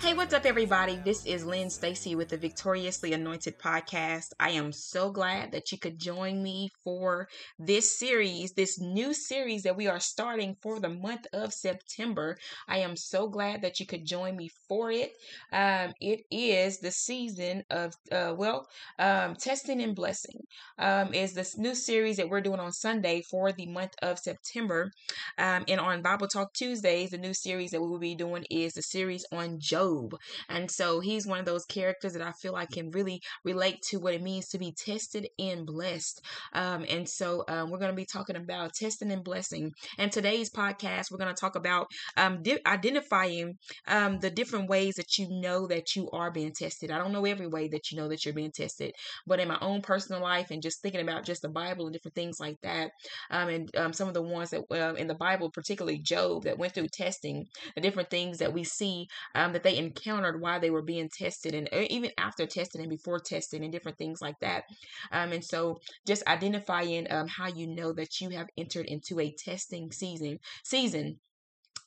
Hey, what's up, everybody? This is Lynn Stacy with the Victoriously Anointed podcast. I am so glad that you could join me for this series, this new series that we are starting for the month of September. I am so glad that you could join me for it. Um, it is the season of, uh, well, um, testing and blessing. Um, is this new series that we're doing on Sunday for the month of September. Um, and on Bible Talk Tuesdays, the new series that we will be doing is the series on Job. Job. And so he's one of those characters that I feel I can really relate to what it means to be tested and blessed. Um, and so um, we're going to be talking about testing and blessing. And today's podcast, we're going to talk about um, di- identifying um, the different ways that you know that you are being tested. I don't know every way that you know that you're being tested, but in my own personal life and just thinking about just the Bible and different things like that, um, and um, some of the ones that uh, in the Bible, particularly Job, that went through testing, the different things that we see that they encountered while they were being tested and uh, even after testing and before testing and different things like that. Um, and so just identifying um, how you know that you have entered into a testing season season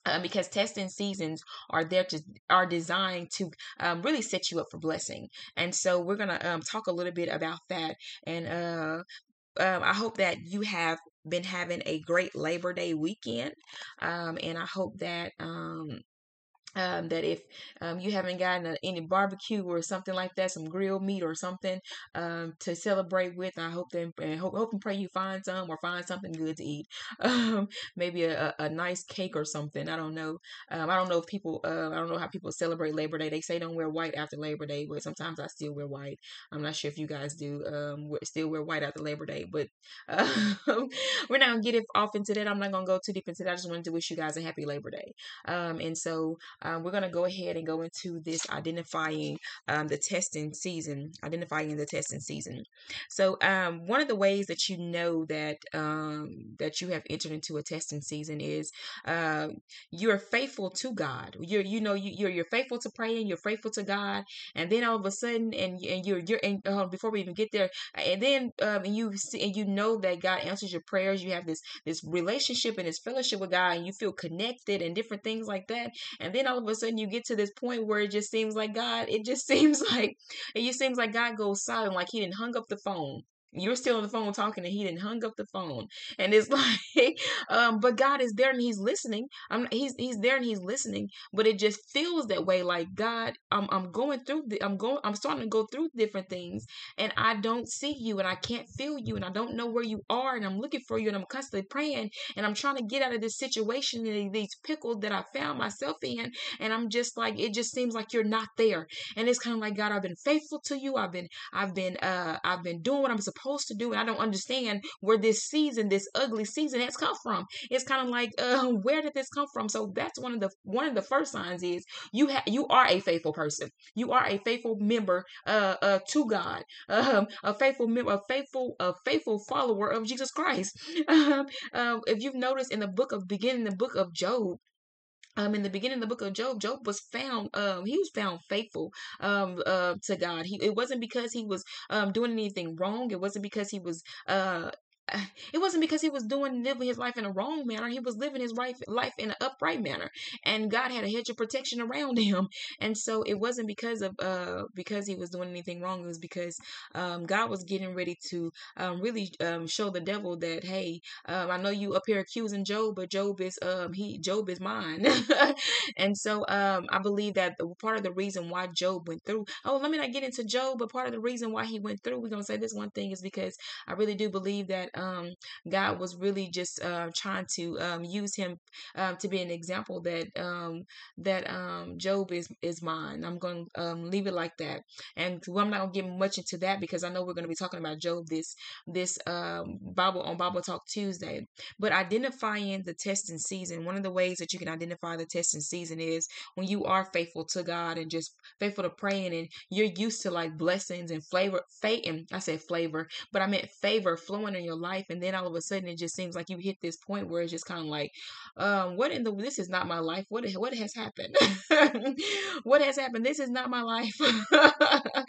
um, because testing seasons are there to are designed to um, really set you up for blessing. And so we're gonna um, talk a little bit about that. And uh, um, I hope that you have been having a great Labor Day weekend. Um, and I hope that um, that if um, you haven't gotten a, any barbecue or something like that, some grilled meat or something um, to celebrate with, I hope that and hope, hope and pray you find some or find something good to eat. Um, maybe a, a, nice cake or something. I don't know. Um, I don't know if people. Uh, I don't know how people celebrate Labor Day. They say don't wear white after Labor Day, but sometimes I still wear white. I'm not sure if you guys do um, still wear white after Labor Day, but uh, we're not gonna get off into that. I'm not gonna go too deep into that. I just wanted to wish you guys a happy Labor Day. and so um, we're going to go ahead and go into this identifying um, the testing season, identifying the testing season. So, um, one of the ways that you know that um, that you have entered into a testing season is uh, you're faithful to God. You're you know you, you're you're faithful to praying. You're faithful to God, and then all of a sudden, and and you're you're and uh, before we even get there, and then um, and you see, and you know that God answers your prayers. You have this this relationship and this fellowship with God, and you feel connected and different things like that. And then all of a sudden you get to this point where it just seems like God, it just seems like it just seems like God goes silent, like he didn't hung up the phone you're still on the phone talking and he didn't hung up the phone. And it's like um but god is there and he's listening. I'm he's he's there and he's listening but it just feels that way. Like god i'm, I'm going through the, i'm going i'm starting to go through different things and i don't see you and i can't feel you and i don't know where you are and i'm looking for you and i'm constantly praying and i'm trying to get out of this situation and these pickles that i found myself in and i'm just like it just seems like you're not there. And it's kind of like god i've been faithful to you. I've been i've been uh i've been doing what i'm supposed supposed to do. And I don't understand where this season, this ugly season has come from. It's kind of like, uh, where did this come from? So that's one of the one of the first signs is you have you are a faithful person. You are a faithful member uh, uh to God. Um, a faithful member, a faithful, a faithful follower of Jesus Christ. Um, um, if you've noticed in the book of beginning the book of Job, um in the beginning of the book of job job was found um he was found faithful um uh to god. He it wasn't because he was um doing anything wrong. It wasn't because he was uh it wasn't because he was doing living his life in a wrong manner. He was living his life life in an upright manner, and God had a hedge of protection around him. And so it wasn't because of uh because he was doing anything wrong. It was because um, God was getting ready to um, really um, show the devil that hey, um, I know you up here accusing Job, but Job is um he Job is mine. and so um I believe that part of the reason why Job went through. Oh, let me not get into Job, but part of the reason why he went through. We're gonna say this one thing is because I really do believe that um, God was really just uh, trying to um, use him um, to be an example that um, that um, Job is is mine. I'm going to um, leave it like that, and I'm not going to get much into that because I know we're going to be talking about Job this this Bible on Bible Talk Tuesday. But identifying the testing season, one of the ways that you can identify the testing season is when you are faithful to God and just faithful to praying, and you're used to like blessings and flavor, faith, and I said flavor, but I meant favor flowing in your life and then all of a sudden it just seems like you hit this point where it's just kind of like um what in the this is not my life. What what has happened? What has happened? This is not my life.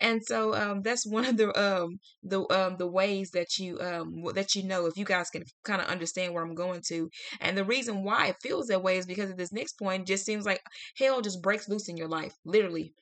And so um that's one of the um the um the ways that you um that you know if you guys can kind of understand where I'm going to. And the reason why it feels that way is because at this next point just seems like hell just breaks loose in your life literally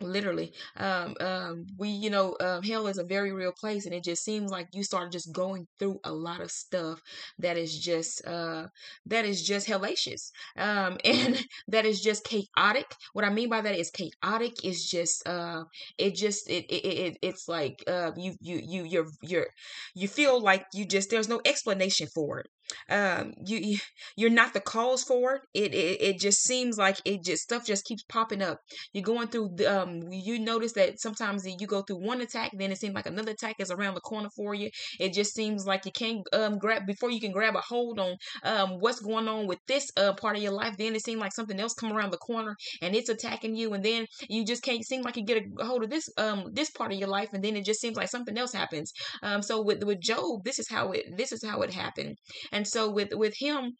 literally um um we you know um hell is a very real place and it just seems like you start just going through a lot of stuff that is just uh that is just hellacious um and that is just chaotic. What i mean by that is chaotic is just uh it just it it, it it's like uh you you you you're you're you feel like you just there's no explanation for it um you you're not the cause for it. it it it just seems like it just stuff just keeps popping up. You're going through the, um you notice that sometimes you go through one attack then it seems like another attack is around the corner for you. It just seems like you can't um grab before you can grab a hold on um what's going on with this uh part of your life then it seems like something else come around the corner and it's attacking you and then you just can't seem like you get a hold of this um this part of your life and then it just seems like something else happens. Um so with with job this is how it this is how it happened and so with with him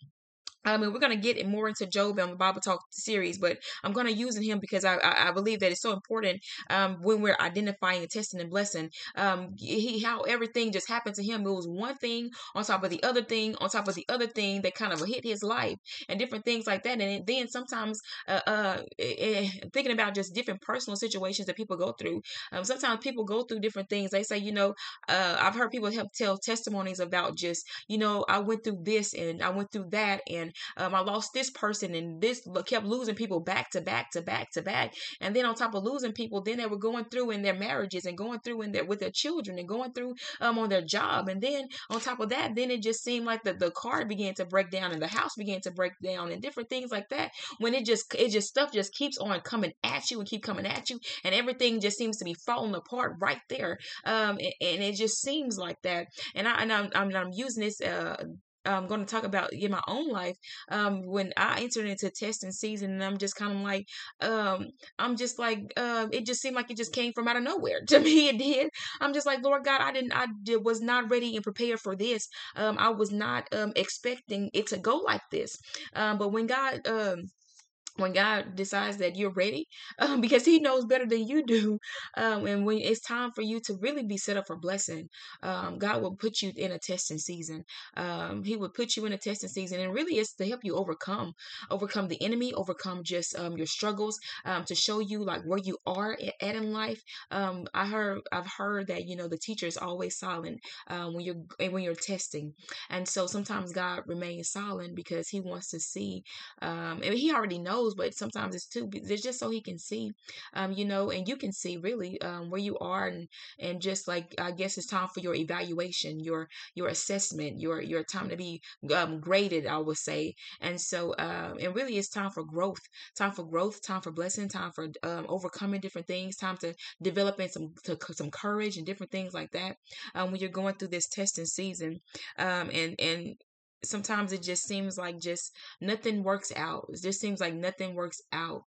I mean, we're going to get more into Job on the Bible Talk series, but I'm going to use him because I, I, believe that it's so important um, when we're identifying and testing and blessing. Um, he how everything just happened to him. It was one thing on top of the other thing on top of the other thing that kind of hit his life and different things like that. And then sometimes uh, uh, eh, thinking about just different personal situations that people go through. Um, sometimes people go through different things. They say, you know, uh, I've heard people help tell testimonies about just, you know, I went through this and I went through that and um, I lost this person and this kept losing people back to back to back to back. And then on top of losing people, then they were going through in their marriages and going through in their with their children and going through um on their job. And then on top of that, then it just seemed like the, the car began to break down and the house began to break down and different things like that. When it just it just stuff just keeps on coming at you and keep coming at you and everything just seems to be falling apart right there. Um and, and it just seems like that. And I and I'm I'm, I'm using this uh I'm going to talk about in my own life um, when I entered into testing season and I'm just kind of like um, I'm just like uh, it just seemed like it just came from out of nowhere to me it did. I'm just like Lord God I didn't I did, was not ready and prepared for this. Um, I was not um, expecting it to go like this. Um, but when God um, when God decides that you're ready, um, because He knows better than you do, um, and when it's time for you to really be set up for blessing, um, God will put you in a testing season. Um, he will put you in a testing season, and really it's to help you overcome, overcome the enemy, overcome just um, your struggles, um, to show you like where you are at in life. I heard, I've heard that you know the teacher is always silent when you're when you're testing, and so sometimes God remains silent because He wants to see, and He already knows but sometimes it's too. It's just so he can see, um, you know, and you can see really um, where you are, and and just like I guess it's time for your evaluation, your your assessment, your your time to be um, graded. I would say, and so uh, and really it's time for growth, time for growth, time for blessing, time for um, overcoming different things, time to developing some to, some courage and different things like that. Um, when you're going through this testing season, um, and and sometimes it just seems like just nothing works out. It just seems like nothing works out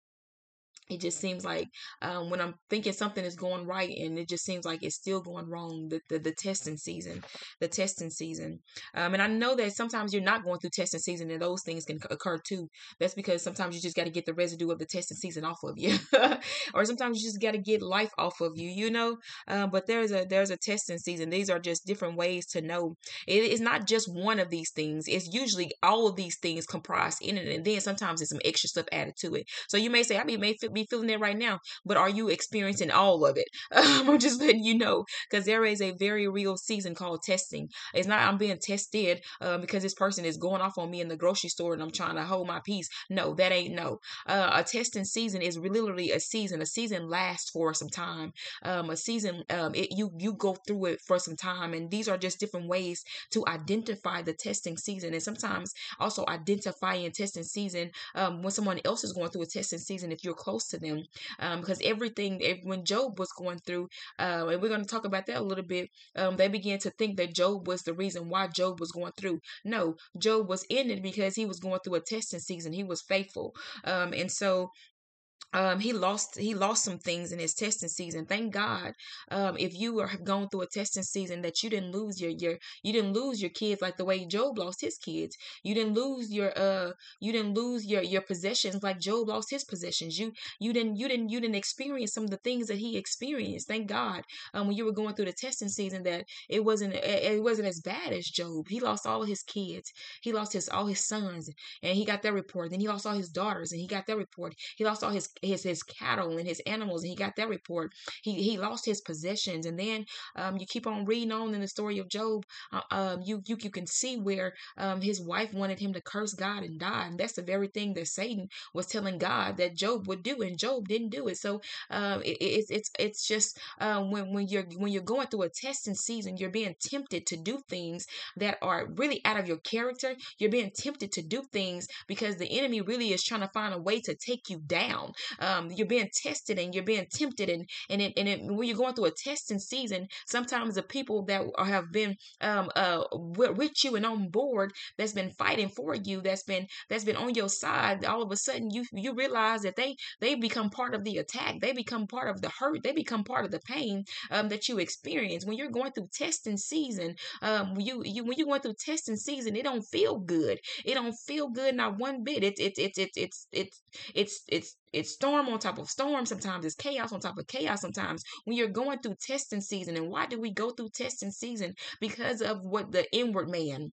it just seems like um, when I'm thinking something is going right and it just seems like it's still going wrong. The the, the testing season, the testing season, um, and I know that sometimes you're not going through testing season and those things can occur too. That's because sometimes you just got to get the residue of the testing season off of you, or sometimes you just got to get life off of you. You know, um, but there's a there's a testing season. These are just different ways to know. It is not just one of these things. It's usually all of these things comprised in it, and then sometimes there's some extra stuff added to it. So you may say, I mean, may fit be feeling it right now, but are you experiencing all of it? Um, I'm just letting you know because there is a very real season called testing. It's not I'm being tested uh, because this person is going off on me in the grocery store and I'm trying to hold my peace. No, that ain't no. Uh, a testing season is literally a season. A season lasts for some time. Um, a season, um, it, you you go through it for some time, and these are just different ways to identify the testing season, and sometimes also identifying testing season um, when someone else is going through a testing season. If you're close to them, um, because everything when Job was going through, uh, and we're going to talk about that a little bit. Um, they began to think that Job was the reason why Job was going through. No, Job was in it because he was going through a testing season. He was faithful, um, and so um, he lost he lost some things in his testing season. Thank God, um, if you have gone through a testing season, that you didn't lose your your you didn't lose your kids like the way Job lost his kids. You didn't lose your uh you didn't lose your your possessions like Job lost his possessions. You you didn't you didn't you didn't experience some of the things that he experienced. Thank God, um, when you were going through the testing season, that it wasn't it wasn't as bad as Job. He lost all his kids. He lost his all his sons, and he got that report. Then he lost all his daughters, and he got that report. He lost all his his his cattle and his animals, and he got that report. He he lost his possessions, and then um, you keep on reading on in the story of Job. Uh, um, you you you can see where um, his wife wanted him to curse God and die, and that's the very thing that Satan was telling God that Job would do, and Job didn't do it. So uh, it, it's it's it's just uh, when when you're when you're going through a testing season, you're being tempted to do things that are really out of your character. You're being tempted to do things because the enemy really is trying to find a way to take you down. Um, you're being tested and you're being tempted, and and it, and it, when you're going through a testing season, sometimes the people that have been um, uh, with you and on board, that's been fighting for you, that's been that's been on your side, all of a sudden you you realize that they they become part of the attack, they become part of the hurt, they become part of the pain um, that you experience when you're going through testing season. Um, you you when you're going through testing season, it don't feel good. It don't feel good not one bit. It's it's it's it's it's it's it's it's it's storm on top of storm sometimes. It's chaos on top of chaos sometimes. When you're going through testing season and why do we go through testing season? Because of what the inward man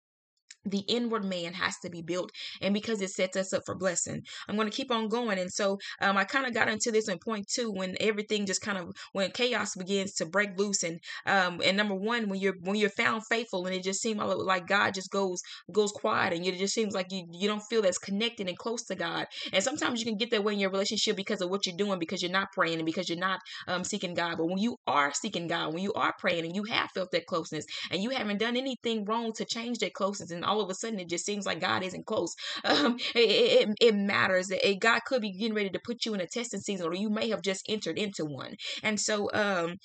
the inward man has to be built and because it sets us up for blessing. I'm going to keep on going and so um, i kind of got into this in point two when everything just kind of when chaos begins to break loose and um, and number one when you're when you're found faithful and it just seems like god just goes goes quiet and it just seems like you you don't feel as connected and close to god. And sometimes you can get that way in your relationship because of what you're doing because you're not praying and because you're not um, seeking god. But when you are seeking god when you are praying and you have felt that closeness and you haven't done anything wrong to change that closeness and all of a sudden it just seems like God isn't close. Um, it, it, it matters. It, God could be getting ready to put you in a testing season, or you may have just entered into one. And so, um,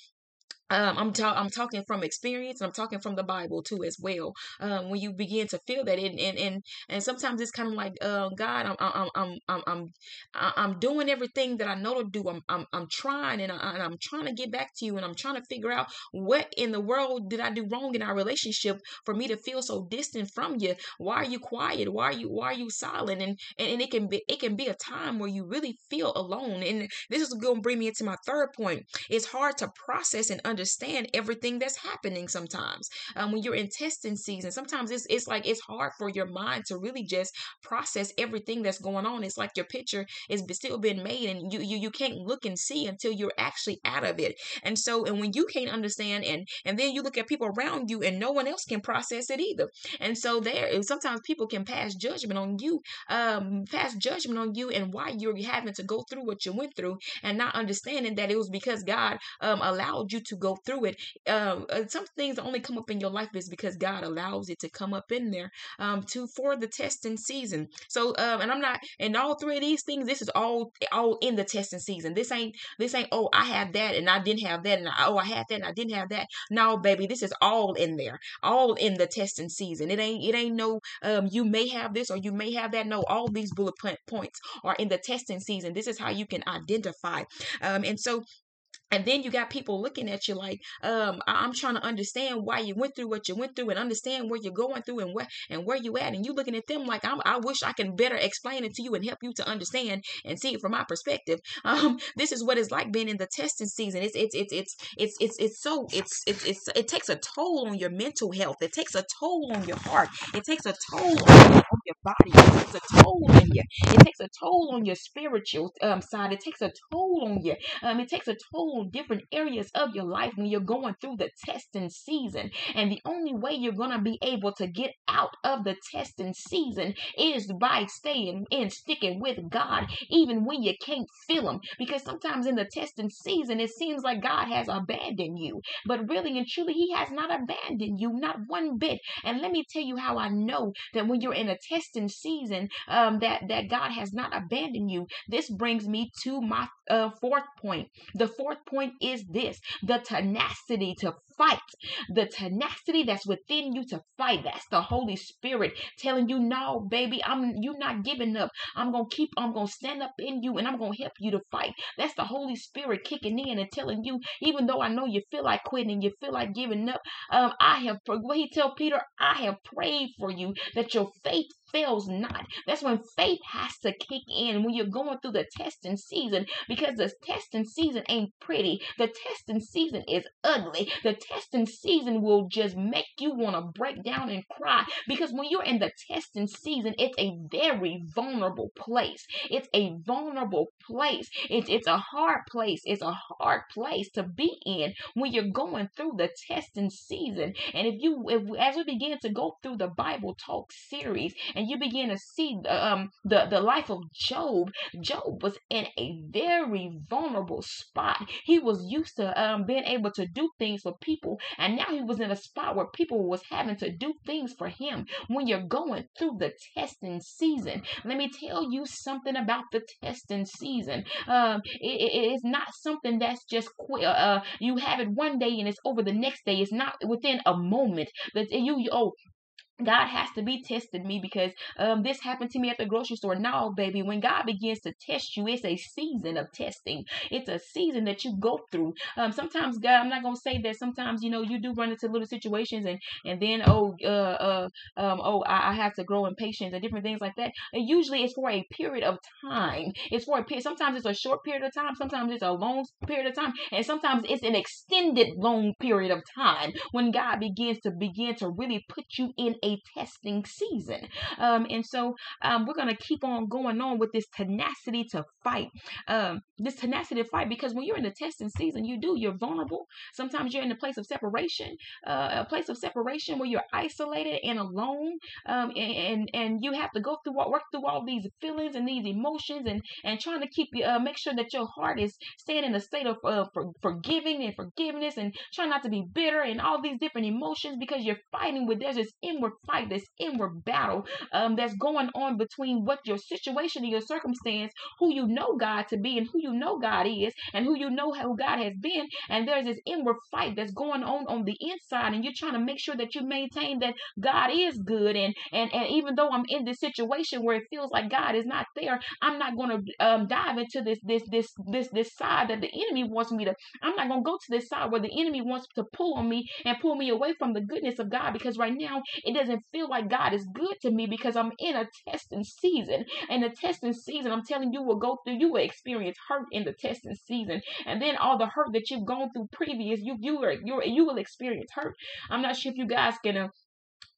um, I'm ta- I'm talking from experience and I'm talking from the Bible too as well. Um, when you begin to feel that and and and, and sometimes it's kind of like uh, God, I'm I'm I'm I'm I'm I'm doing everything that I know to do. I'm I'm I'm trying and, I, am trying to get back to you and I'm trying to figure out what in the world did I do wrong in our relationship for me to feel so distant from you. Why are you quiet? Why are you why are you silent? And and, and it can be it can be a time where you really feel alone. And this is going to bring me into my third point. It's hard to process and understand understand everything that's happening sometimes. Um, when you're in testing season, sometimes it's, it's like it's hard for your mind to really just process everything that's going on. It's like your picture is still being made and you, you, you can't look and see until you're actually out of it. And so, and when you can't understand and, and then you look at people around you and no one else can process it either. And so there, sometimes people can pass judgment on you, um, pass judgment on you and why you're having to go through what you went through and not understanding that it was because God um, allowed you to go go through it. Um, uh, some things only come up in your life is because God allows it to come up in there um, to for the testing season. So, um, and I'm not, and all three of these things, this is all all in the testing season. This ain't this ain't oh I had that and I didn't have that and I, oh I had that and I didn't have that. No, baby, this is all in there, all in the testing season. It ain't it ain't no um you may have this or you may have that. No, all these bullet points are in the testing season. This is how you can identify. Um, and so and then you got people looking at you like, um, I'm trying to understand why you went through what you went through and understand where you're going through and where and where you at. And you looking at them like, I'm, i wish I can better explain it to you and help you to understand and see it from my perspective. Um, this is what it's like being in the testing season. It's it's it's it's it's it's, it's so it's, it's it's it takes a toll on your mental health. It takes a toll on your heart. It takes a toll on your, on your body. It takes a toll on you. It takes a toll on your spiritual um, side. It takes a toll on you. Um, it takes a toll different areas of your life when you're going through the testing season. And the only way you're going to be able to get out of the testing season is by staying and sticking with God, even when you can't feel Him. Because sometimes in the testing season, it seems like God has abandoned you. But really and truly, He has not abandoned you, not one bit. And let me tell you how I know that when you're in a testing season, um, that, that God has not abandoned you. This brings me to my uh, fourth point. The fourth point is this the tenacity to fight, the tenacity that's within you to fight. That's the Holy Spirit telling you, no, baby, I'm you're not giving up. I'm gonna keep, I'm gonna stand up in you and I'm gonna help you to fight. That's the Holy Spirit kicking in and telling you, even though I know you feel like quitting, you feel like giving up. Um, I have what he tell Peter, I have prayed for you that your faith fails not. That's when faith has to kick in when you're going through the testing season because the testing season ain't pretty. The testing season is ugly. The testing season will just make you want to break down and cry because when you're in the testing season, it's a very vulnerable place. It's a vulnerable place. It's, it's a hard place. It's a hard place to be in when you're going through the testing season. And if you, if, as we begin to go through the Bible Talk series, and you begin to see um, the, the life of Job, Job was in a very vulnerable spot. He was used to um, being able to do things for people, and now he was in a spot where people was having to do things for him. When you're going through the testing season, let me tell you something about the testing season. Um, it, it is not something that's just. Uh, uh, you have it one day and it's over the next day. It's not within a moment that you oh God has to be testing me because um, this happened to me at the grocery store. No, baby, when God begins to test you, it's a season of testing. It's a season that you go through. Um, sometimes, God, I'm not gonna say that. Sometimes, you know, you do run into little situations, and and then oh, uh, uh, um, oh, I, I have to grow in patience and different things like that. And usually, it's for a period of time. It's for a period. Sometimes it's a short period of time. Sometimes it's a long period of time, and sometimes it's an extended long period of time when God begins to begin to really put you in a a testing season. Um, and so um, we're going to keep on going on with this tenacity to fight. Um, this tenacity to fight because when you're in the testing season, you do, you're vulnerable. Sometimes you're in a place of separation, uh, a place of separation where you're isolated and alone. Um, and, and, and you have to go through, work through all these feelings and these emotions and, and trying to keep, uh, make sure that your heart is staying in a state of uh, for, forgiving and forgiveness and trying not to be bitter and all these different emotions because you're fighting with, there's this inward fight, this inward battle um, that's going on between what your situation and your circumstance, who you know God to be, and who you know God is, and who you know who God has been. And there's this inward fight that's going on on the inside, and you're trying to make sure that you maintain that God is good. And and and even though I'm in this situation where it feels like God is not there, I'm not going to um, dive into this this this this this side that the enemy wants me to. I'm not going to go to this side where the enemy wants to pull on me and pull me away from the goodness of God because right now it doesn't doesn't feel like God is good to me because I'm in a testing season. And the testing season, I'm telling you, will go through, you will experience hurt in the testing season. And then all the hurt that you've gone through previous, you you are you you will experience hurt. I'm not sure if you guys can uh,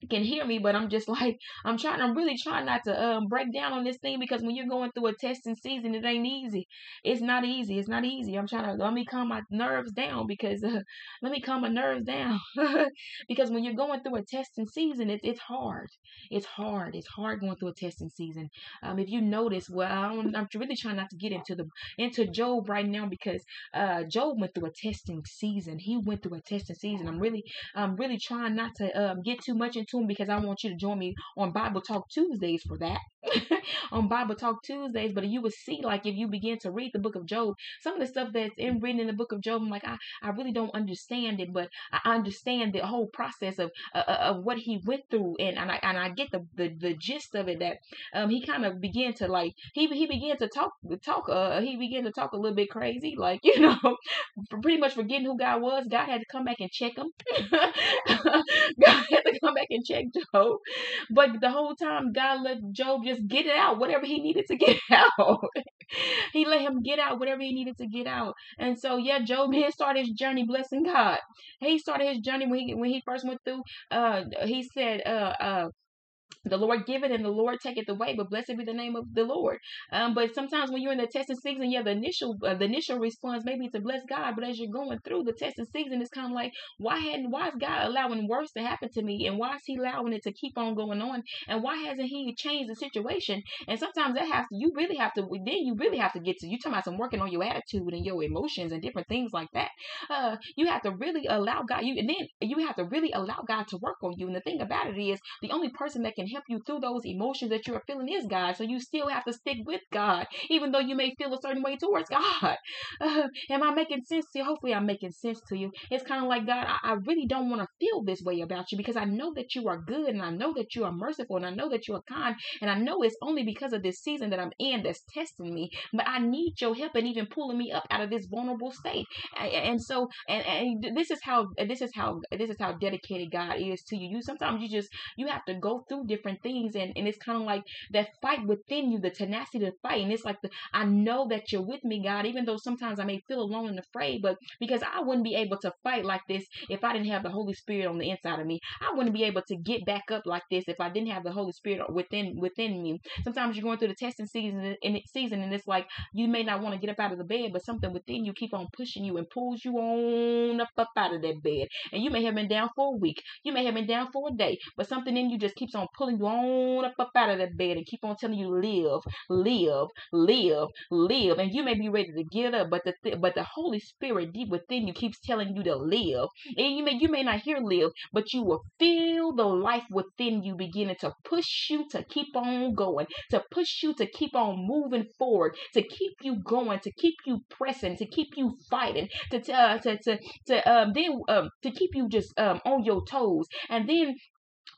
can hear me, but I'm just like I'm trying. I'm really trying not to um break down on this thing because when you're going through a testing season, it ain't easy. It's not easy. It's not easy. I'm trying to let me calm my nerves down because uh, let me calm my nerves down because when you're going through a testing season, it's it's hard. It's hard. It's hard going through a testing season. Um, if you notice, well, I'm, I'm really trying not to get into the into Job right now because uh Job went through a testing season. He went through a testing season. I'm really I'm really trying not to um get too much into because I want you to join me on Bible Talk Tuesdays for that. on Bible Talk Tuesdays, but you will see, like, if you begin to read the book of Job, some of the stuff that's in written in the book of Job, I'm like, I, I really don't understand it, but I understand the whole process of uh, uh of what he went through, and, and I and I get the, the, the gist of it that um he kind of began to like he he began to talk talk uh he began to talk a little bit crazy, like you know, pretty much forgetting who God was. God had to come back and check him. God had to come back and check Job, but the whole time God let Job just get it out, whatever he needed to get out. he let him get out whatever he needed to get out. And so, yeah, Job did start his journey blessing God. He started his journey when he when he first went through. Uh, he said, uh, uh, the Lord give it and the Lord take it away, but blessed be the name of the Lord. Um, but sometimes when you're in the testing season, yeah, the initial uh, the initial response maybe to bless God, but as you're going through the testing season, it's kind of like why hadn't why is God allowing worse to happen to me, and why is He allowing it to keep on going on, and why hasn't He changed the situation? And sometimes that has to, you really have to then you really have to get to you talking about some working on your attitude and your emotions and different things like that. Uh, you have to really allow God you, and then you have to really allow God to work on you. And the thing about it is, the only person that can help you through those emotions that you're feeling is God. So you still have to stick with God, even though you may feel a certain way towards God. Uh, am I making sense to you? Hopefully, I'm making sense to you. It's kind of like, God, I, I really don't want to feel this way about you because I know that you are good and I know that you are merciful and I know that you are kind and I know it's only because of this season that I'm in that's testing me. But I need your help and even pulling me up out of this vulnerable state. And, and so, and, and this is how this is how this is how dedicated God is to you. You sometimes you just you have to go through different things and, and it's kind of like that fight within you, the tenacity to fight. And it's like the I know that you're with me, God, even though sometimes I may feel alone and afraid, but because I wouldn't be able to fight like this if I didn't have the Holy Spirit on the inside of me. I wouldn't be able to get back up like this if I didn't have the Holy Spirit within within me. Sometimes you're going through the testing season and it season and it's like you may not want to get up out of the bed, but something within you keep on pushing you and pulls you on up, up out of that bed. And you may have been down for a week. You may have been down for a day, but something in you just keeps on pulling you on up, up out of that bed and keep on telling you live, live, live, live. And you may be ready to get up, but the th- but the Holy Spirit deep within you keeps telling you to live. And you may you may not hear live, but you will feel the life within you beginning to push you to keep on going, to push you to keep on moving forward, to keep you going, to keep you pressing, to keep you fighting, to uh, to to to um then um to keep you just um on your toes, and then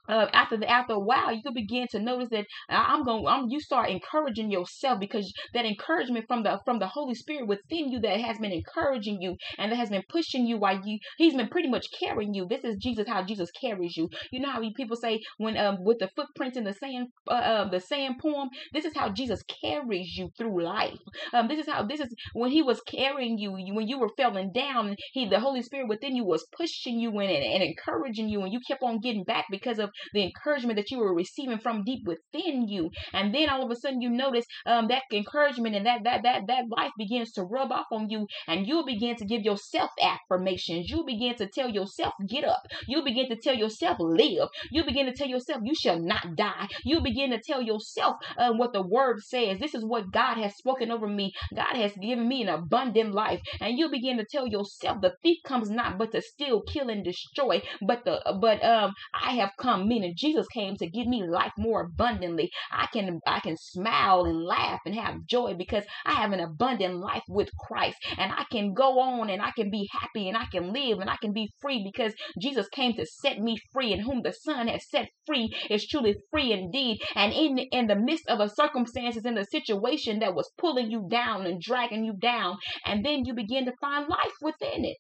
uh, after the after a while, you begin to notice that I'm going. I'm you start encouraging yourself because that encouragement from the from the Holy Spirit within you that has been encouraging you and that has been pushing you while you He's been pretty much carrying you. This is Jesus how Jesus carries you. You know how people say when um with the footprints in the sand uh, uh, the sand poem. This is how Jesus carries you through life. Um, this is how this is when He was carrying you when you were falling down. He the Holy Spirit within you was pushing you in and, and encouraging you, and you kept on getting back because of the encouragement that you were receiving from deep within you. And then all of a sudden you notice um, that encouragement and that that that that life begins to rub off on you, and you'll begin to give yourself affirmations. You begin to tell yourself, get up. You begin to tell yourself, live. You begin to tell yourself, you shall not die. You begin to tell yourself uh, what the word says. This is what God has spoken over me. God has given me an abundant life. And you begin to tell yourself, the thief comes not but to steal, kill, and destroy. But the but um I have come meaning Jesus came to give me life more abundantly. I can I can smile and laugh and have joy because I have an abundant life with Christ and I can go on and I can be happy and I can live and I can be free because Jesus came to set me free and whom the Son has set free is truly free indeed. And in in the midst of the circumstances in the situation that was pulling you down and dragging you down, and then you begin to find life within it.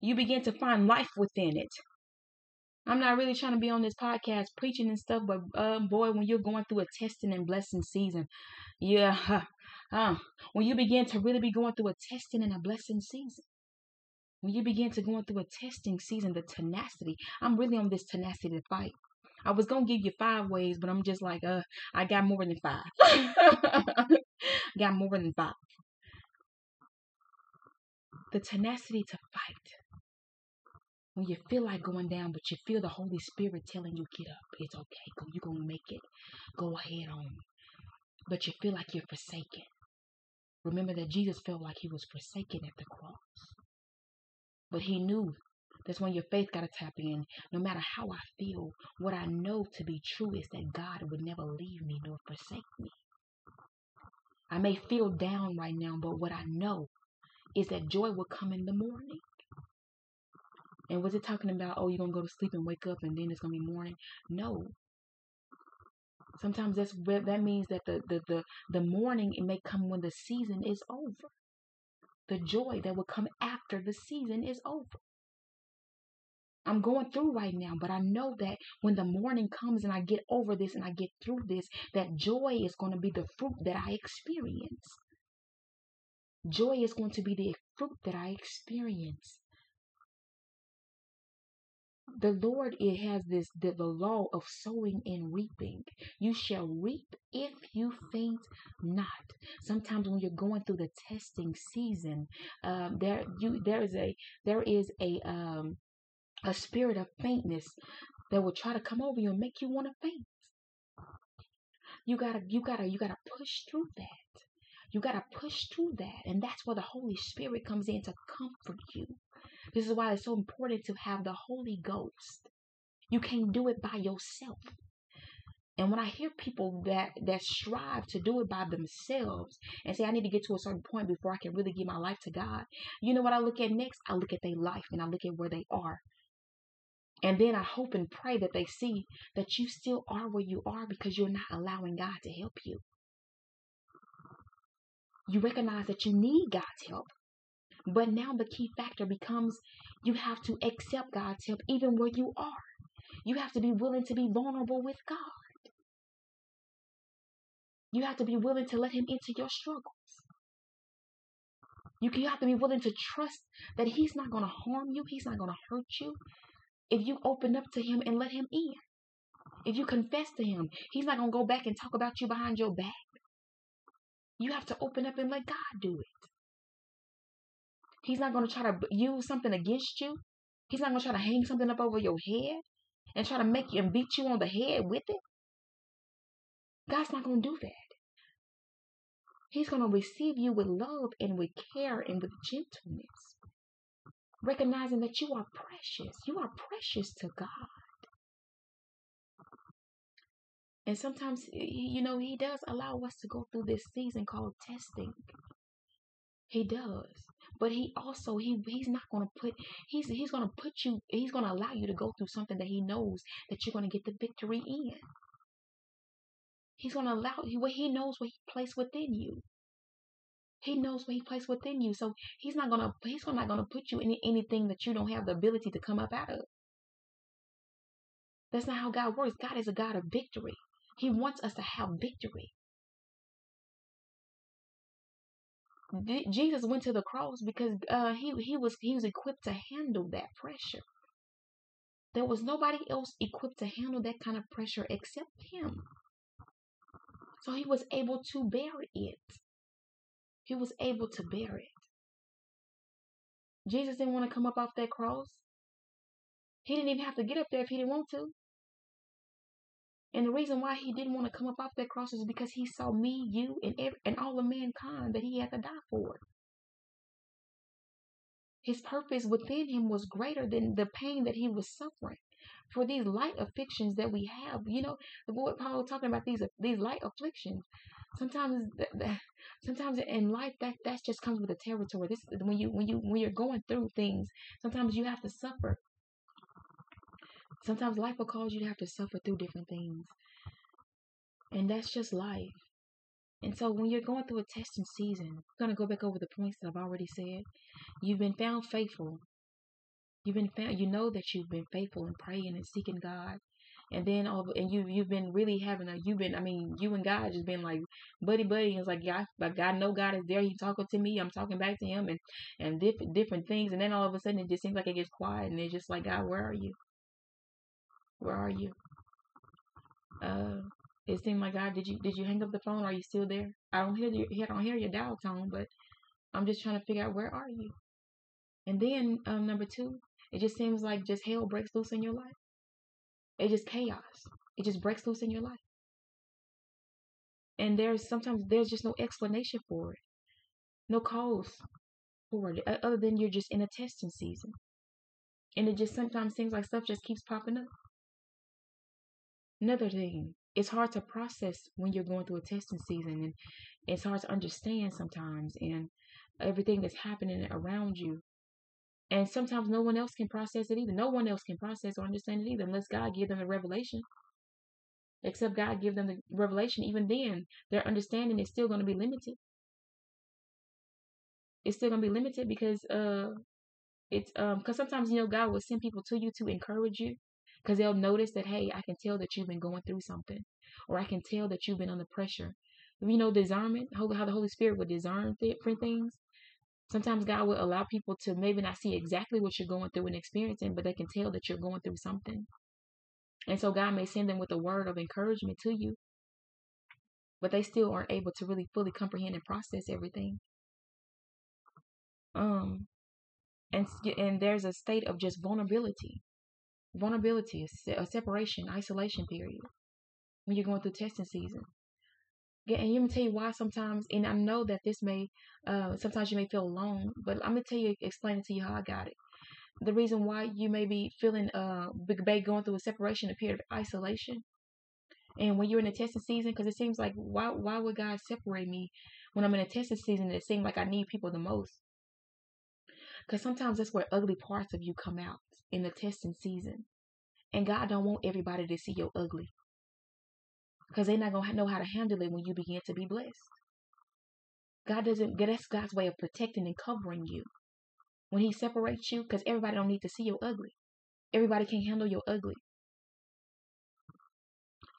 You begin to find life within it. I'm not really trying to be on this podcast preaching and stuff, but um, boy, when you're going through a testing and blessing season, yeah, uh, when you begin to really be going through a testing and a blessing season, when you begin to going through a testing season, the tenacity, I'm really on this tenacity to fight. I was gonna give you five ways, but I'm just like, uh, I got more than five. got more than five. The tenacity to fight when you feel like going down, but you feel the Holy Spirit telling you, get up. It's okay. Go, you're going to make it. Go ahead on. But you feel like you're forsaken. Remember that Jesus felt like he was forsaken at the cross. But he knew that's when your faith got to tap in. No matter how I feel, what I know to be true is that God would never leave me nor forsake me. I may feel down right now, but what I know is that joy will come in the morning. And was it talking about, oh, you're going to go to sleep and wake up and then it's going to be morning? No. Sometimes that's that means that the, the, the, the morning it may come when the season is over. The joy that will come after the season is over. I'm going through right now, but I know that when the morning comes and I get over this and I get through this, that joy is going to be the fruit that I experience. Joy is going to be the fruit that I experience the Lord it has this the, the law of sowing and reaping. You shall reap if you faint not. Sometimes when you're going through the testing season, um, there you there is a there is a um a spirit of faintness that will try to come over you and make you want to faint. You gotta you gotta you gotta push through that. You gotta push through that, and that's where the Holy Spirit comes in to comfort you. This is why it's so important to have the Holy Ghost You can't do it by yourself. And when I hear people that that strive to do it by themselves and say I need to get to a certain point before I can really give my life to God, you know what I look at next? I look at their life and I look at where they are. And then I hope and pray that they see that you still are where you are because you're not allowing God to help you. You recognize that you need God's help. But now the key factor becomes you have to accept God's help even where you are. You have to be willing to be vulnerable with God. You have to be willing to let Him into your struggles. You have to be willing to trust that He's not going to harm you, He's not going to hurt you. If you open up to Him and let Him in, if you confess to Him, He's not going to go back and talk about you behind your back. You have to open up and let God do it. He's not going to try to use something against you. He's not going to try to hang something up over your head and try to make you and beat you on the head with it. God's not going to do that. He's going to receive you with love and with care and with gentleness. Recognizing that you are precious. You are precious to God. And sometimes, you know, He does allow us to go through this season called testing. He does. But he also he he's not gonna put he's he's gonna put you he's gonna allow you to go through something that he knows that you're gonna get the victory in. He's gonna allow you what he knows what he placed within you. He knows what he placed within you. So he's not gonna he's not gonna put you in anything that you don't have the ability to come up out of. That's not how God works. God is a God of victory. He wants us to have victory. Jesus went to the cross because uh, he he was he was equipped to handle that pressure. There was nobody else equipped to handle that kind of pressure except him. So he was able to bear it. He was able to bear it. Jesus didn't want to come up off that cross. He didn't even have to get up there if he didn't want to. And the reason why he didn't want to come up off that cross is because he saw me, you, and every, and all of mankind that he had to die for. His purpose within him was greater than the pain that he was suffering. For these light afflictions that we have, you know, the boy Paul talking about these these light afflictions. Sometimes, sometimes in life that that just comes with the territory. This when you when you when you're going through things, sometimes you have to suffer Sometimes life will cause you to have to suffer through different things. And that's just life. And so when you're going through a testing season, I'm going to go back over the points that I've already said. You've been found faithful. You've been found, you know that you've been faithful in praying and seeking God. And then all and you you've been really having a you've been I mean you and God just been like buddy buddy. It's like yeah, like God know God is there. He's talking to me. I'm talking back to him and and different different things. And then all of a sudden it just seems like it gets quiet and it's just like God, where are you? Where are you? Uh, it seemed like God, did you did you hang up the phone? Are you still there? I don't hear your I don't hear your dial tone, but I'm just trying to figure out where are you. And then um, number two, it just seems like just hell breaks loose in your life. It just chaos. It just breaks loose in your life. And there's sometimes there's just no explanation for it, no cause for it, other than you're just in a testing season. And it just sometimes seems like stuff just keeps popping up. Another thing, it's hard to process when you're going through a testing season and it's hard to understand sometimes and everything that's happening around you. And sometimes no one else can process it either. No one else can process or understand it either unless God give them the revelation. Except God give them the revelation, even then, their understanding is still going to be limited. It's still going to be limited because uh, it's um because sometimes you know God will send people to you to encourage you because they'll notice that, hey, I can tell that you've been going through something, or I can tell that you've been under pressure. You know, discernment, how, the Holy Spirit would discern different things. Sometimes God will allow people to maybe not see exactly what you're going through and experiencing, but they can tell that you're going through something. And so God may send them with a word of encouragement to you, but they still aren't able to really fully comprehend and process everything. Um, and and there's a state of just vulnerability vulnerability, a separation, isolation period when you're going through testing season. And let me tell you why sometimes, and I know that this may, uh, sometimes you may feel alone, but I'm gonna tell you, explain it to you how I got it. the reason why you may be feeling uh going through a separation, a period of isolation. And when you're in a testing season, because it seems like why why would God separate me when I'm in a testing season? It seems like I need people the most. Because sometimes that's where ugly parts of you come out in the testing season, and God don't want everybody to see your ugly, because they're not gonna know how to handle it when you begin to be blessed. God doesn't. That's God's way of protecting and covering you when He separates you, because everybody don't need to see your ugly. Everybody can't handle your ugly.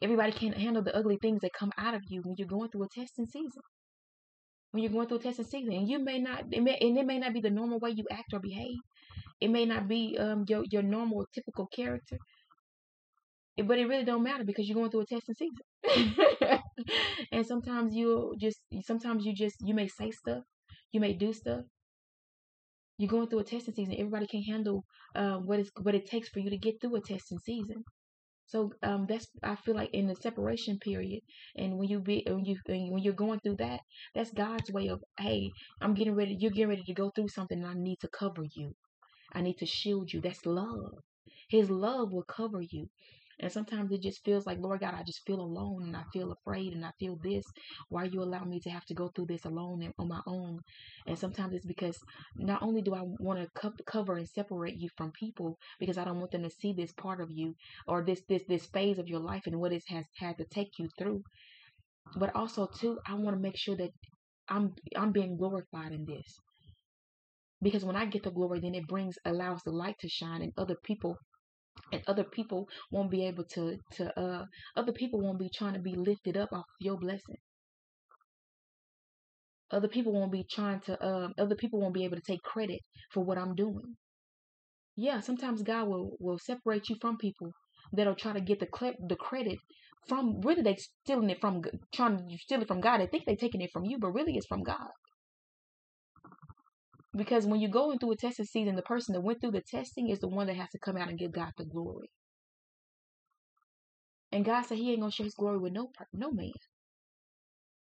Everybody can't handle the ugly things that come out of you when you're going through a testing season. When you're going through a testing season, and you may not, it may, and it may not be the normal way you act or behave. It may not be um, your your normal, typical character. But it really don't matter because you're going through a testing season. and sometimes you just, sometimes you just, you may say stuff, you may do stuff. You're going through a testing season. Everybody can handle uh, what is what it takes for you to get through a testing season. So um, that's I feel like in the separation period, and when you be when you when you're going through that, that's God's way of hey, I'm getting ready. You're getting ready to go through something, and I need to cover you. I need to shield you. That's love. His love will cover you. And sometimes it just feels like, Lord God, I just feel alone and I feel afraid and I feel this. Why you allow me to have to go through this alone and on my own? And sometimes it's because not only do I want to co- cover and separate you from people because I don't want them to see this part of you or this this this phase of your life and what it has had to take you through, but also too, I want to make sure that I'm I'm being glorified in this. Because when I get the glory, then it brings allows the light to shine and other people and other people won't be able to to uh other people won't be trying to be lifted up off your blessing. Other people won't be trying to um other people won't be able to take credit for what i'm doing. Yeah sometimes god will will separate you from people that'll try to get the clip the credit from really they stealing it from trying to steal it from god. They think they're taking it from you but really it's from god because when you're going through a testing season, the person that went through the testing is the one that has to come out and give God the glory. And God said He ain't gonna share His glory with no no man.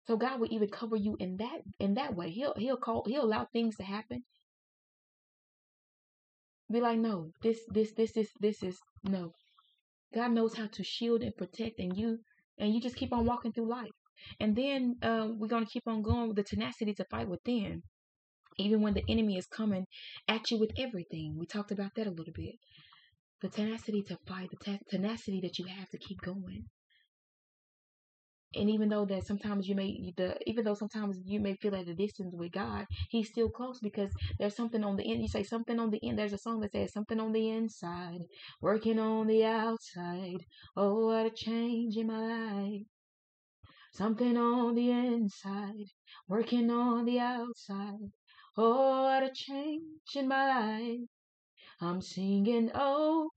So God will even cover you in that in that way. He'll He'll call He'll allow things to happen. Be like, no, this this this is this is no. God knows how to shield and protect, and you and you just keep on walking through life. And then uh, we're gonna keep on going with the tenacity to fight within even when the enemy is coming at you with everything. We talked about that a little bit. The tenacity to fight, the tenacity that you have to keep going. And even though that sometimes you may, the even though sometimes you may feel at a distance with God, He's still close because there's something on the end. You say something on the end. There's a song that says something on the inside, working on the outside. Oh, what a change in my life. Something on the inside, working on the outside. Oh, what a change in my life. I'm singing, oh,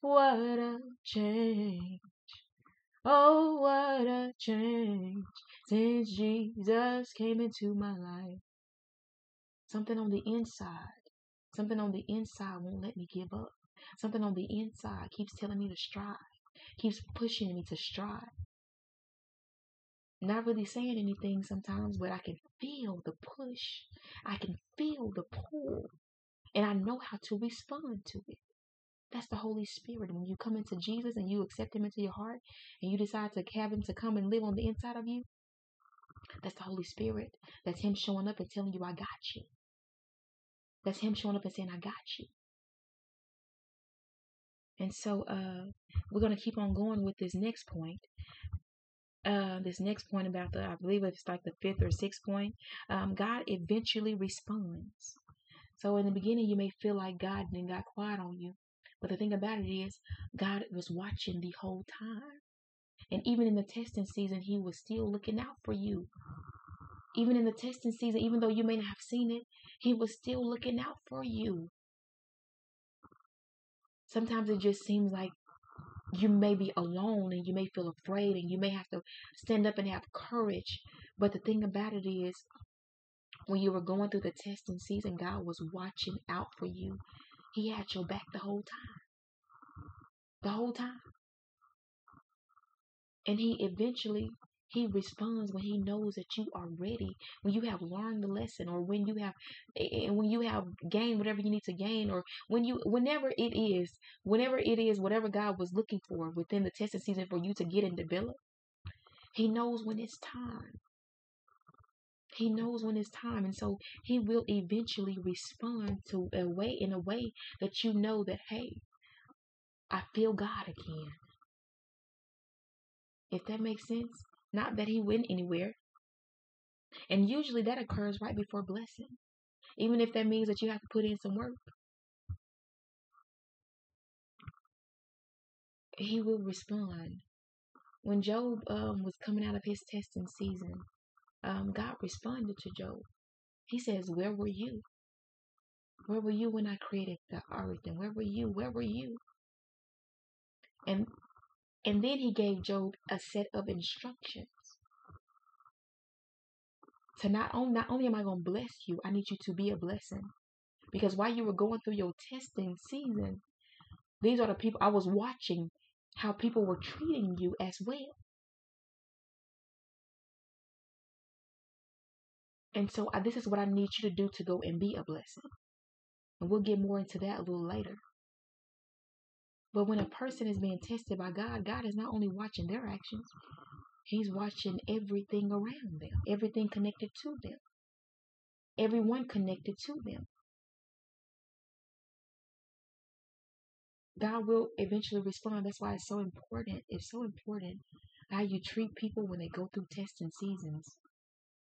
what a change. Oh, what a change since Jesus came into my life. Something on the inside, something on the inside won't let me give up. Something on the inside keeps telling me to strive, keeps pushing me to strive not really saying anything sometimes, but I can feel the push. I can feel the pull. And I know how to respond to it. That's the Holy Spirit. When you come into Jesus and you accept Him into your heart and you decide to have Him to come and live on the inside of you, that's the Holy Spirit. That's Him showing up and telling you, I got you. That's Him showing up and saying, I got you. And so uh, we're going to keep on going with this next point uh, this next point about the, I believe it's like the fifth or sixth point, um, God eventually responds. So in the beginning, you may feel like God then got quiet on you. But the thing about it is, God was watching the whole time. And even in the testing season, He was still looking out for you. Even in the testing season, even though you may not have seen it, He was still looking out for you. Sometimes it just seems like you may be alone and you may feel afraid and you may have to stand up and have courage. But the thing about it is, when you were going through the testing season, God was watching out for you. He had your back the whole time. The whole time. And He eventually He responds when he knows that you are ready, when you have learned the lesson, or when you have, and when you have gained whatever you need to gain, or when you, whenever it is, whenever it is, whatever God was looking for within the testing season for you to get and develop. He knows when it's time. He knows when it's time, and so he will eventually respond to a way in a way that you know that hey, I feel God again. If that makes sense. Not that he went anywhere. And usually that occurs right before blessing. Even if that means that you have to put in some work. He will respond. When Job um, was coming out of his testing season, um, God responded to Job. He says, Where were you? Where were you when I created the earth? And where were you? Where were you? And and then he gave Job a set of instructions. To not only not only am I gonna bless you, I need you to be a blessing. Because while you were going through your testing season, these are the people I was watching how people were treating you as well. And so uh, this is what I need you to do to go and be a blessing. And we'll get more into that a little later. But when a person is being tested by God, God is not only watching their actions, He's watching everything around them, everything connected to them, everyone connected to them. God will eventually respond. That's why it's so important. It's so important how you treat people when they go through testing seasons.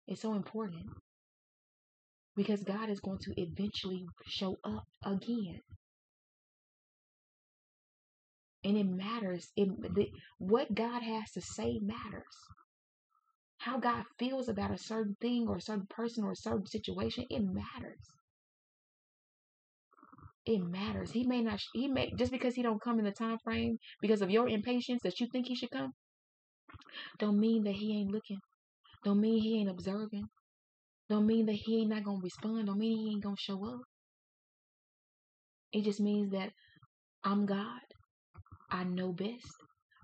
It's so important because God is going to eventually show up again and it matters. It mm-hmm. the, what God has to say matters. How God feels about a certain thing or a certain person or a certain situation, it matters. It matters. He may not. He may just because he don't come in the time frame because of your impatience that you think he should come. Don't mean that he ain't looking. Don't mean he ain't observing. Don't mean that he ain't not gonna respond. Don't mean he ain't gonna show up. It just means that I'm God I know best.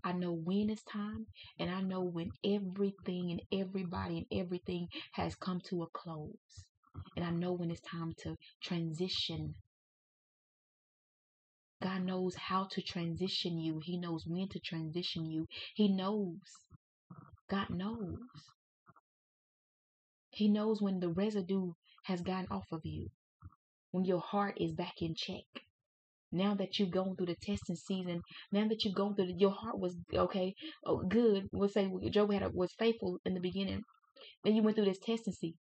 I know when it's time, and I know when everything and everybody and everything has come to a close. And I know when it's time to transition. God knows how to transition you, He knows when to transition you. He knows. God knows. He knows when the residue has gone off of you, when your heart is back in check now that you've gone through the testing season, now that you've gone through the, your heart was okay, oh, good. We'll say Job had a, was faithful in the beginning. Then you went through this testing season,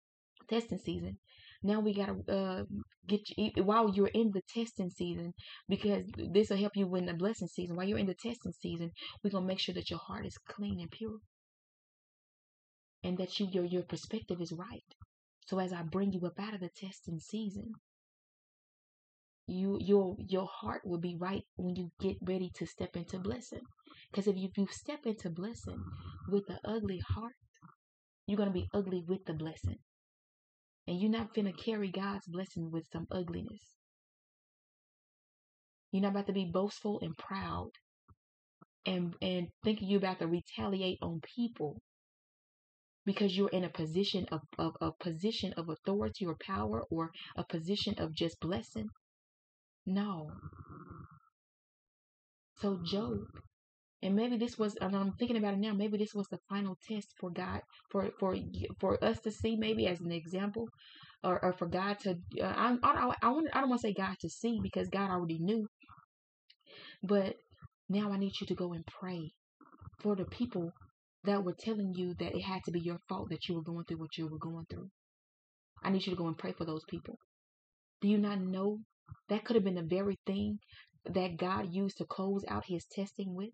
testing season. Now we gotta uh, get you while you're in the testing season because this will help you win the blessing season. While you're in the testing season, we're gonna make sure that your heart is clean and pure, and that you your your perspective is right. So as I bring you up out of the testing season, you your your heart will be right when you get ready to step into blessing. Because if you, if you step into blessing with an ugly heart, you're gonna be ugly with the blessing. And you're not gonna carry God's blessing with some ugliness. You're not about to be boastful and proud and and thinking you're about to retaliate on people because you're in a position of, of a position of authority or power or a position of just blessing no. So Job, and maybe this was, and I'm thinking about it now. Maybe this was the final test for God, for for for us to see, maybe as an example, or, or for God to. Uh, I I I, want, I don't want to say God to see because God already knew. But now I need you to go and pray for the people that were telling you that it had to be your fault that you were going through what you were going through. I need you to go and pray for those people. Do you not know that could have been the very thing that God used to close out his testing with.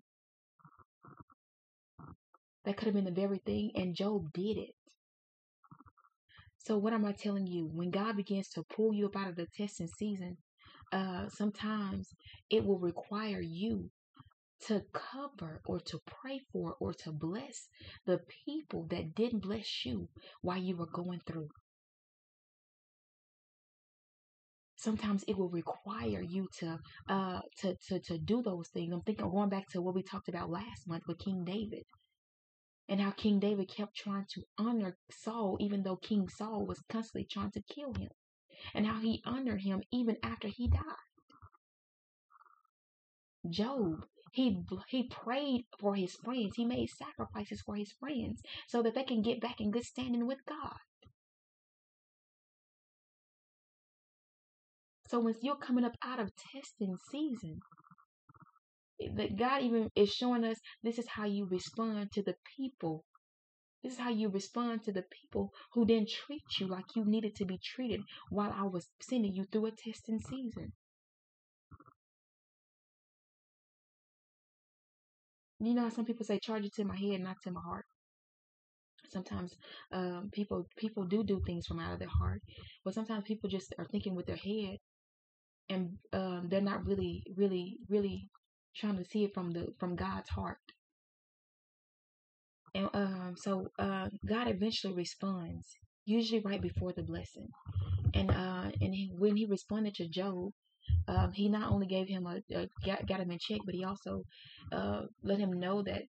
That could have been the very thing, and Job did it. So, what am I telling you? When God begins to pull you up out of the testing season, uh, sometimes it will require you to cover or to pray for or to bless the people that didn't bless you while you were going through. Sometimes it will require you to uh to to to do those things. I'm thinking going back to what we talked about last month with King David. and how King David kept trying to honor Saul, even though King Saul was constantly trying to kill him, and how he honored him even after he died. Job, he he prayed for his friends. He made sacrifices for his friends so that they can get back in good standing with God. So when you're coming up out of testing season, that God even is showing us this is how you respond to the people. This is how you respond to the people who didn't treat you like you needed to be treated while I was sending you through a testing season. You know, how some people say, charge it to my head, not to my heart. Sometimes um, people people do do things from out of their heart, but sometimes people just are thinking with their head, and um, they're not really, really, really trying to see it from the from God's heart. And um, so uh, God eventually responds, usually right before the blessing. And uh, and he, when he responded to Job, um, he not only gave him a, a got, got him in check, but he also uh, let him know that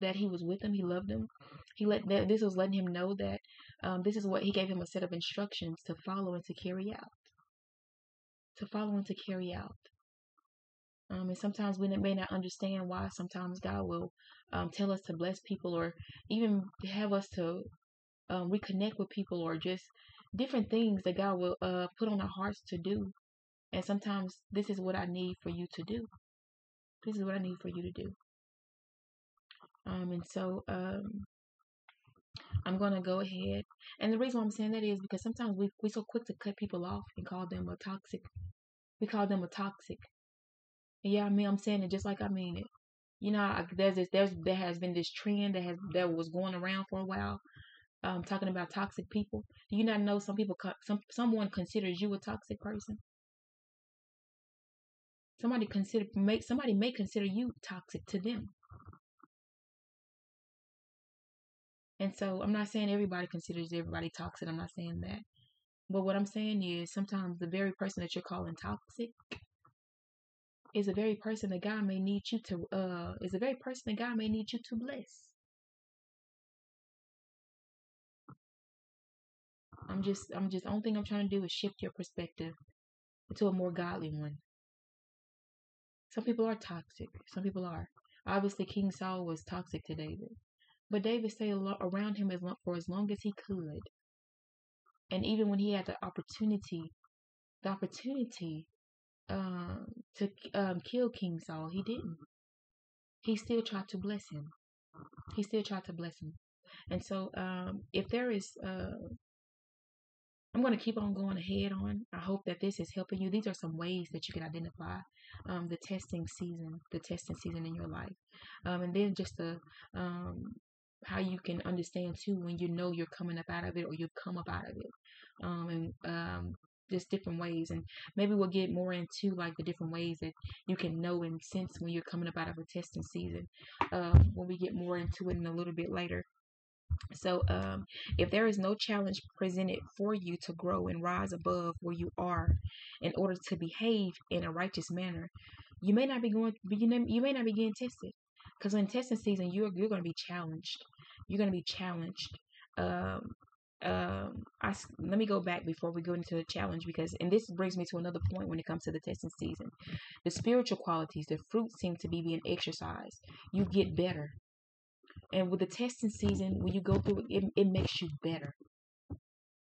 that he was with him. He loved him. He let that this was letting him know that um, this is what he gave him a set of instructions to follow and to carry out. To follow and to carry out. Um, and sometimes we may not understand why sometimes God will um, tell us to bless people or even have us to um, reconnect with people or just different things that God will uh, put on our hearts to do. And sometimes this is what I need for you to do. This is what I need for you to do. Um, and so um, I'm gonna go ahead. And the reason why I'm saying that is because sometimes we we're so quick to cut people off and call them a toxic. We call them a toxic yeah, I mean, I'm saying it just like I mean it. You know, I, there's this, there's there has been this trend that has that was going around for a while, um, talking about toxic people. Do you not know some people, some someone considers you a toxic person? Somebody consider make somebody may consider you toxic to them. And so I'm not saying everybody considers everybody toxic. I'm not saying that. But what I'm saying is sometimes the very person that you're calling toxic is a very person that God may need you to uh is a very person that God may need you to bless. I'm just I'm just the only thing I'm trying to do is shift your perspective to a more godly one. Some people are toxic. Some people are. Obviously King Saul was toxic to David. But David stayed around him as long, for as long as he could. And even when he had the opportunity, the opportunity um, to um, kill King Saul. He didn't. He still tried to bless him. He still tried to bless him. And so, um, if there is, uh, I'm going to keep on going ahead on. I hope that this is helping you. These are some ways that you can identify um, the testing season, the testing season in your life, um, and then just the um, how you can understand too when you know you're coming up out of it or you've come up out of it, um, and um, just different ways and maybe we'll get more into like the different ways that you can know and sense when you're coming up out of a testing season um, when we get more into it in a little bit later. So um, if there is no challenge presented for you to grow and rise above where you are in order to behave in a righteous manner you may not be going you, may, not be getting tested because in testing season you're, you're going to be challenged you're going to be challenged um, um, I let me go back before we go into the challenge because, and this brings me to another point when it comes to the testing season. The spiritual qualities, the fruit seem to be being exercised. You get better, and with the testing season, when you go through it, it, it makes you better.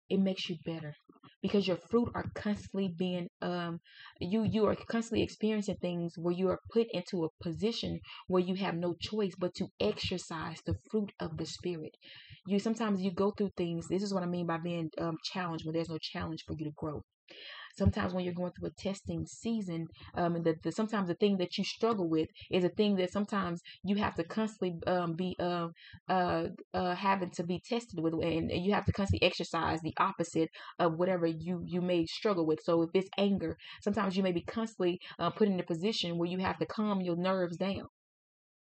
It makes you better because your fruit are constantly being um you you are constantly experiencing things where you are put into a position where you have no choice but to exercise the fruit of the spirit. You sometimes you go through things this is what i mean by being um challenged when there's no challenge for you to grow sometimes when you're going through a testing season, um, the, the sometimes the thing that you struggle with is a thing that sometimes you have to constantly um, be uh, uh, uh, having to be tested with, and you have to constantly exercise the opposite of whatever you you may struggle with. So if it's anger, sometimes you may be constantly uh, put in a position where you have to calm your nerves down.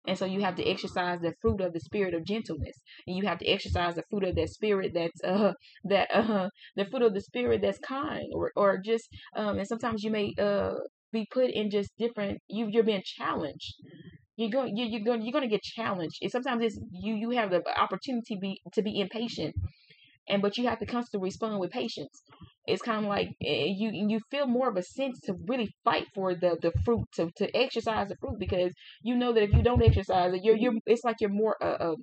And so you have to exercise the fruit of the spirit of gentleness. And you have to exercise the fruit of that spirit that's uh that uh the fruit of the spirit that's kind or or just um and sometimes you may uh be put in just different you you're being challenged. you're going you, you're going you're going to get challenged and sometimes it's you you have the opportunity be to be impatient and but you have to constantly respond with patience it's kind of like eh, you you feel more of a sense to really fight for the the fruit to, to exercise the fruit because you know that if you don't exercise it you're you're it's like you're more uh, uh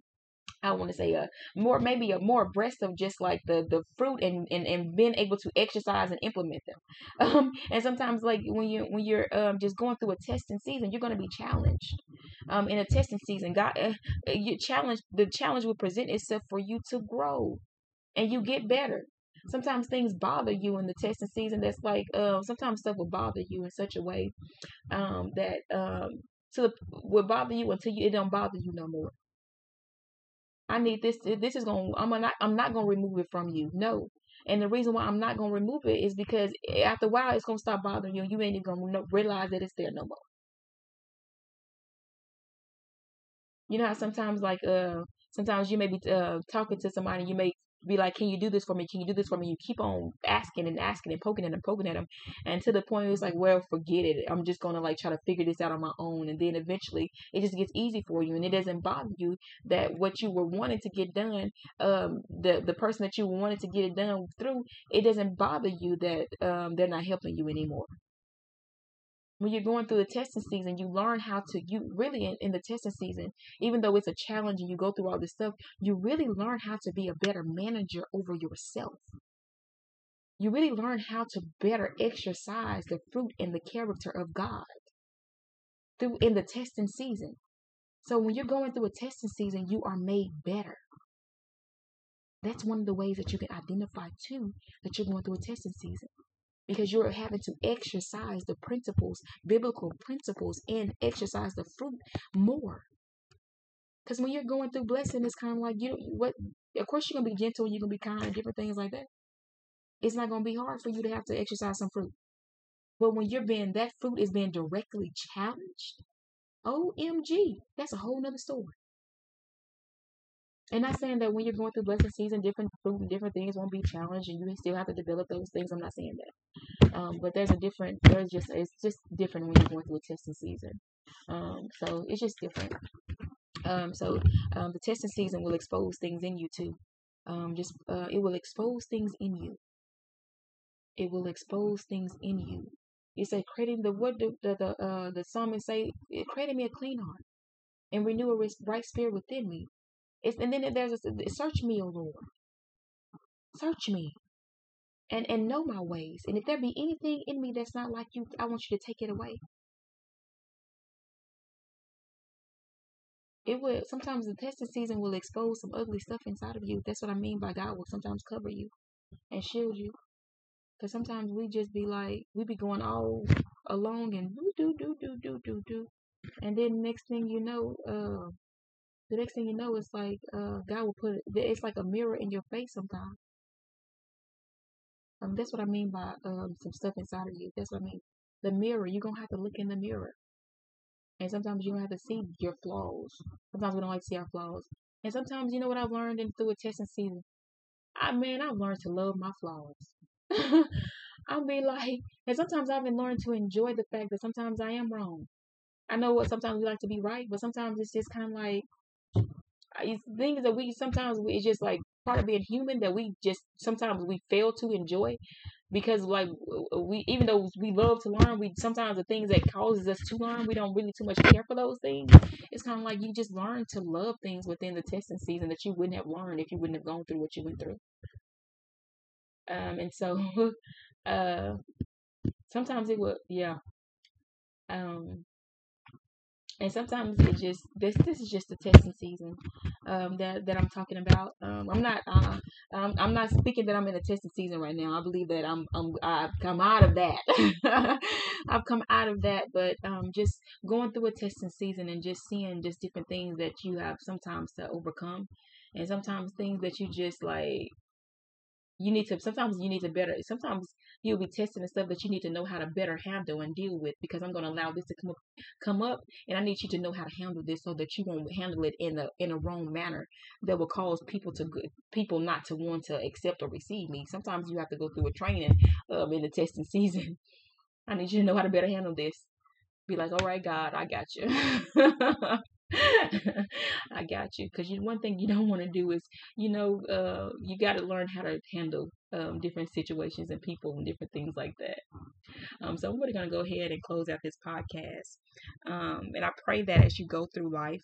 I want to say a more maybe a more abreast of just like the the fruit and, and and being able to exercise and implement them. Um, and sometimes like when you when you're um just going through a testing season, you're going to be challenged. Um, in a testing season, God, uh, you challenge the challenge will present itself for you to grow, and you get better. Sometimes things bother you in the testing season. That's like um sometimes stuff will bother you in such a way um that um to the will bother you until you, it don't bother you no more. I need this. This is going. I'm not. I'm not going to remove it from you. No. And the reason why I'm not going to remove it is because after a while, it's going to stop bothering you. You ain't even going to realize that it's there no more. You know how sometimes, like, uh, sometimes you may be uh talking to somebody, you may be like, can you do this for me? Can you do this for me? You keep on asking and asking and poking at them, poking at them, and to the point it's like, well, forget it. I'm just gonna like try to figure this out on my own, and then eventually it just gets easy for you, and it doesn't bother you that what you were wanting to get done, um, the the person that you wanted to get it done through, it doesn't bother you that um they're not helping you anymore when you're going through the testing season, you learn how to, you really in, in, the testing season, even though it's a challenge and you go through all this stuff, you really learn how to be a better manager over yourself. You really learn how to better exercise the fruit and the character of God through in the testing season. So when you're going through a testing season, you are made better. That's one of the ways that you can identify too that you're going through a testing season because you're having to exercise the principles, biblical principles, and exercise the fruit more. Because when you're going through blessing, it's kind of like you what. Of course, you're gonna be gentle, you're gonna be kind, different things like that. It's not gonna be hard for you to have to exercise some fruit. But when you're being that fruit is being directly challenged, OMG, that's a whole nother story. And I'm not saying that when you're going through blessing season, different different things won't be challenged, and you still have to develop those things. I'm not saying that, um, but there's a different. There's just it's just different when you're going through a testing season. Um, so it's just different. Um, so um, the testing season will expose things in you too. Um, just uh, it will expose things in you. It will expose things in you. It said, "Creating the what the the the, uh, the psalmist say, credit me a clean heart, and renew a right spirit within me." It's, and then there's a search me, O Lord. Search me. And and know my ways. And if there be anything in me that's not like you, I want you to take it away. It will sometimes the testing season will expose some ugly stuff inside of you. That's what I mean by God will sometimes cover you and shield you. Cause sometimes we just be like we be going all along and do do do do do do do, and then next thing you know, uh, the next thing you know, it's like uh, God will put it. It's like a mirror in your face sometimes. Um, that's what I mean by um some stuff inside of you. That's what I mean. The mirror. You're gonna have to look in the mirror, and sometimes you don't have to see your flaws. Sometimes we don't like to see our flaws, and sometimes you know what I've learned in through a testing season. I mean, I've learned to love my flaws. I'll be like, and sometimes I've been learning to enjoy the fact that sometimes I am wrong. I know what sometimes we like to be right, but sometimes it's just kind of like things that we sometimes we, it's just like part of being human that we just sometimes we fail to enjoy because like we even though we love to learn we sometimes the things that causes us to learn we don't really too much care for those things. It's kind of like you just learn to love things within the testing season that you wouldn't have learned if you wouldn't have gone through what you went through. Um and so uh sometimes it would yeah. Um and sometimes it just this this is just the testing season um, that that I'm talking about. Um, I'm not uh, I'm, I'm not speaking that I'm in a testing season right now. I believe that I'm, I'm I've come out of that. I've come out of that, but um, just going through a testing season and just seeing just different things that you have sometimes to overcome, and sometimes things that you just like you need to sometimes you need to better sometimes you'll be testing the stuff that you need to know how to better handle and deal with because I'm going to allow this to come up, come up and I need you to know how to handle this so that you won't handle it in a in a wrong manner that will cause people to people not to want to accept or receive me. Sometimes you have to go through a training um, in the testing season. I need you to know how to better handle this. be like, all right, God, I got you. I got you. Because you, one thing you don't want to do is, you know, uh, you got to learn how to handle um, different situations and people and different things like that. Um, so I'm really going to go ahead and close out this podcast. Um, and I pray that as you go through life,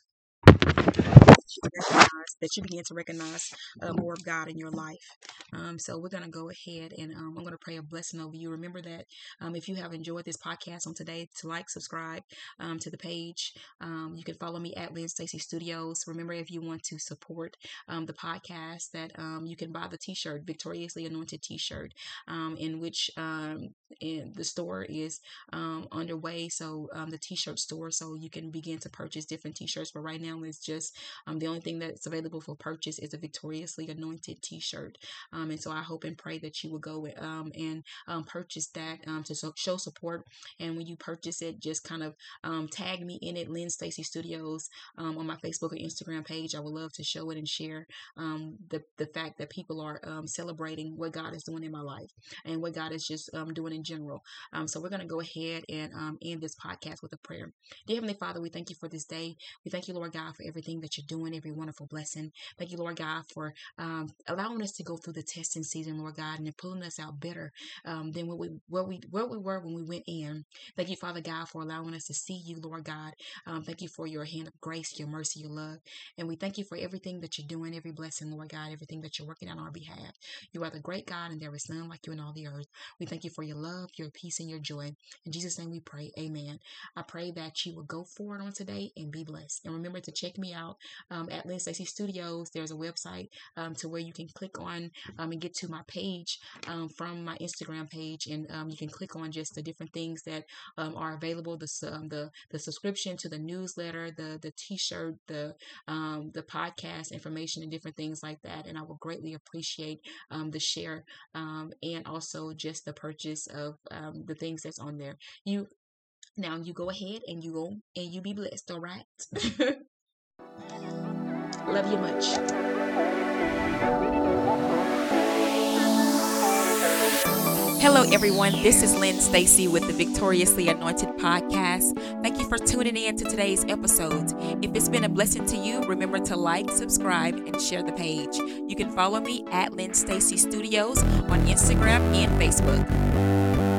that you begin to recognize uh, more of God in your life. Um, so we're going to go ahead and um, I'm going to pray a blessing over you. Remember that um, if you have enjoyed this podcast on today, to like, subscribe um, to the page. Um, you can follow me at Lynn Stacy Studios. Remember, if you want to support um, the podcast, that you can buy the T-shirt, Victoriously Anointed T-shirt, in which in the store is underway. So the T-shirt store, so you can begin to purchase different T-shirts. But right now, it's just the only thing that's available for purchase is a Victoriously Anointed T-shirt. Um, and so I hope and pray that you will go um, and um, purchase that um, to so, show support. And when you purchase it, just kind of um, tag me in it, Lynn Stacy Studios, um, on my Facebook or Instagram page. I would love to show it and share the the fact that people are celebrating what God is doing in my life and what God is just doing in general. so we're going to go ahead and end this podcast with a prayer. Dear Heavenly Father, we thank you for this day. We thank you, Lord God, for everything that you're doing, every wonderful blessing. Thank you, Lord God, for um, allowing us to go through the testing season, Lord God, and then pulling us out better um, than what we what we what we were when we went in. Thank you, Father God, for allowing us to see you, Lord God. Um, thank you for your hand of grace, your mercy, your love, and we thank you for everything that you're doing, every blessing, Lord God, everything that you're working on our behalf. You are the great God, and there is none like you in all the earth. We thank you for your love, your peace, and your joy. In Jesus' name, we pray. Amen. I pray that you will go forward on today and be blessed. And remember to check me out um, at Lynn Stacy Studios. There's a website um, to where you can click on um, and get to my page um, from my Instagram page, and um, you can click on just the different things that um, are available. The the the subscription to the newsletter, the the T-shirt, the the podcast information, and different things like that. And I will greatly appreciate the share and also just the purchase of the things that's on there. You now you go ahead and you go and you be blessed, all right? Love you much. Hello, everyone. This is Lynn Stacy with the Victoriously Anointed podcast. Thank you for tuning in to today's episode. If it's been a blessing to you, remember to like, subscribe, and share the page. You can follow me at Lynn Stacy Studios on Instagram and Facebook.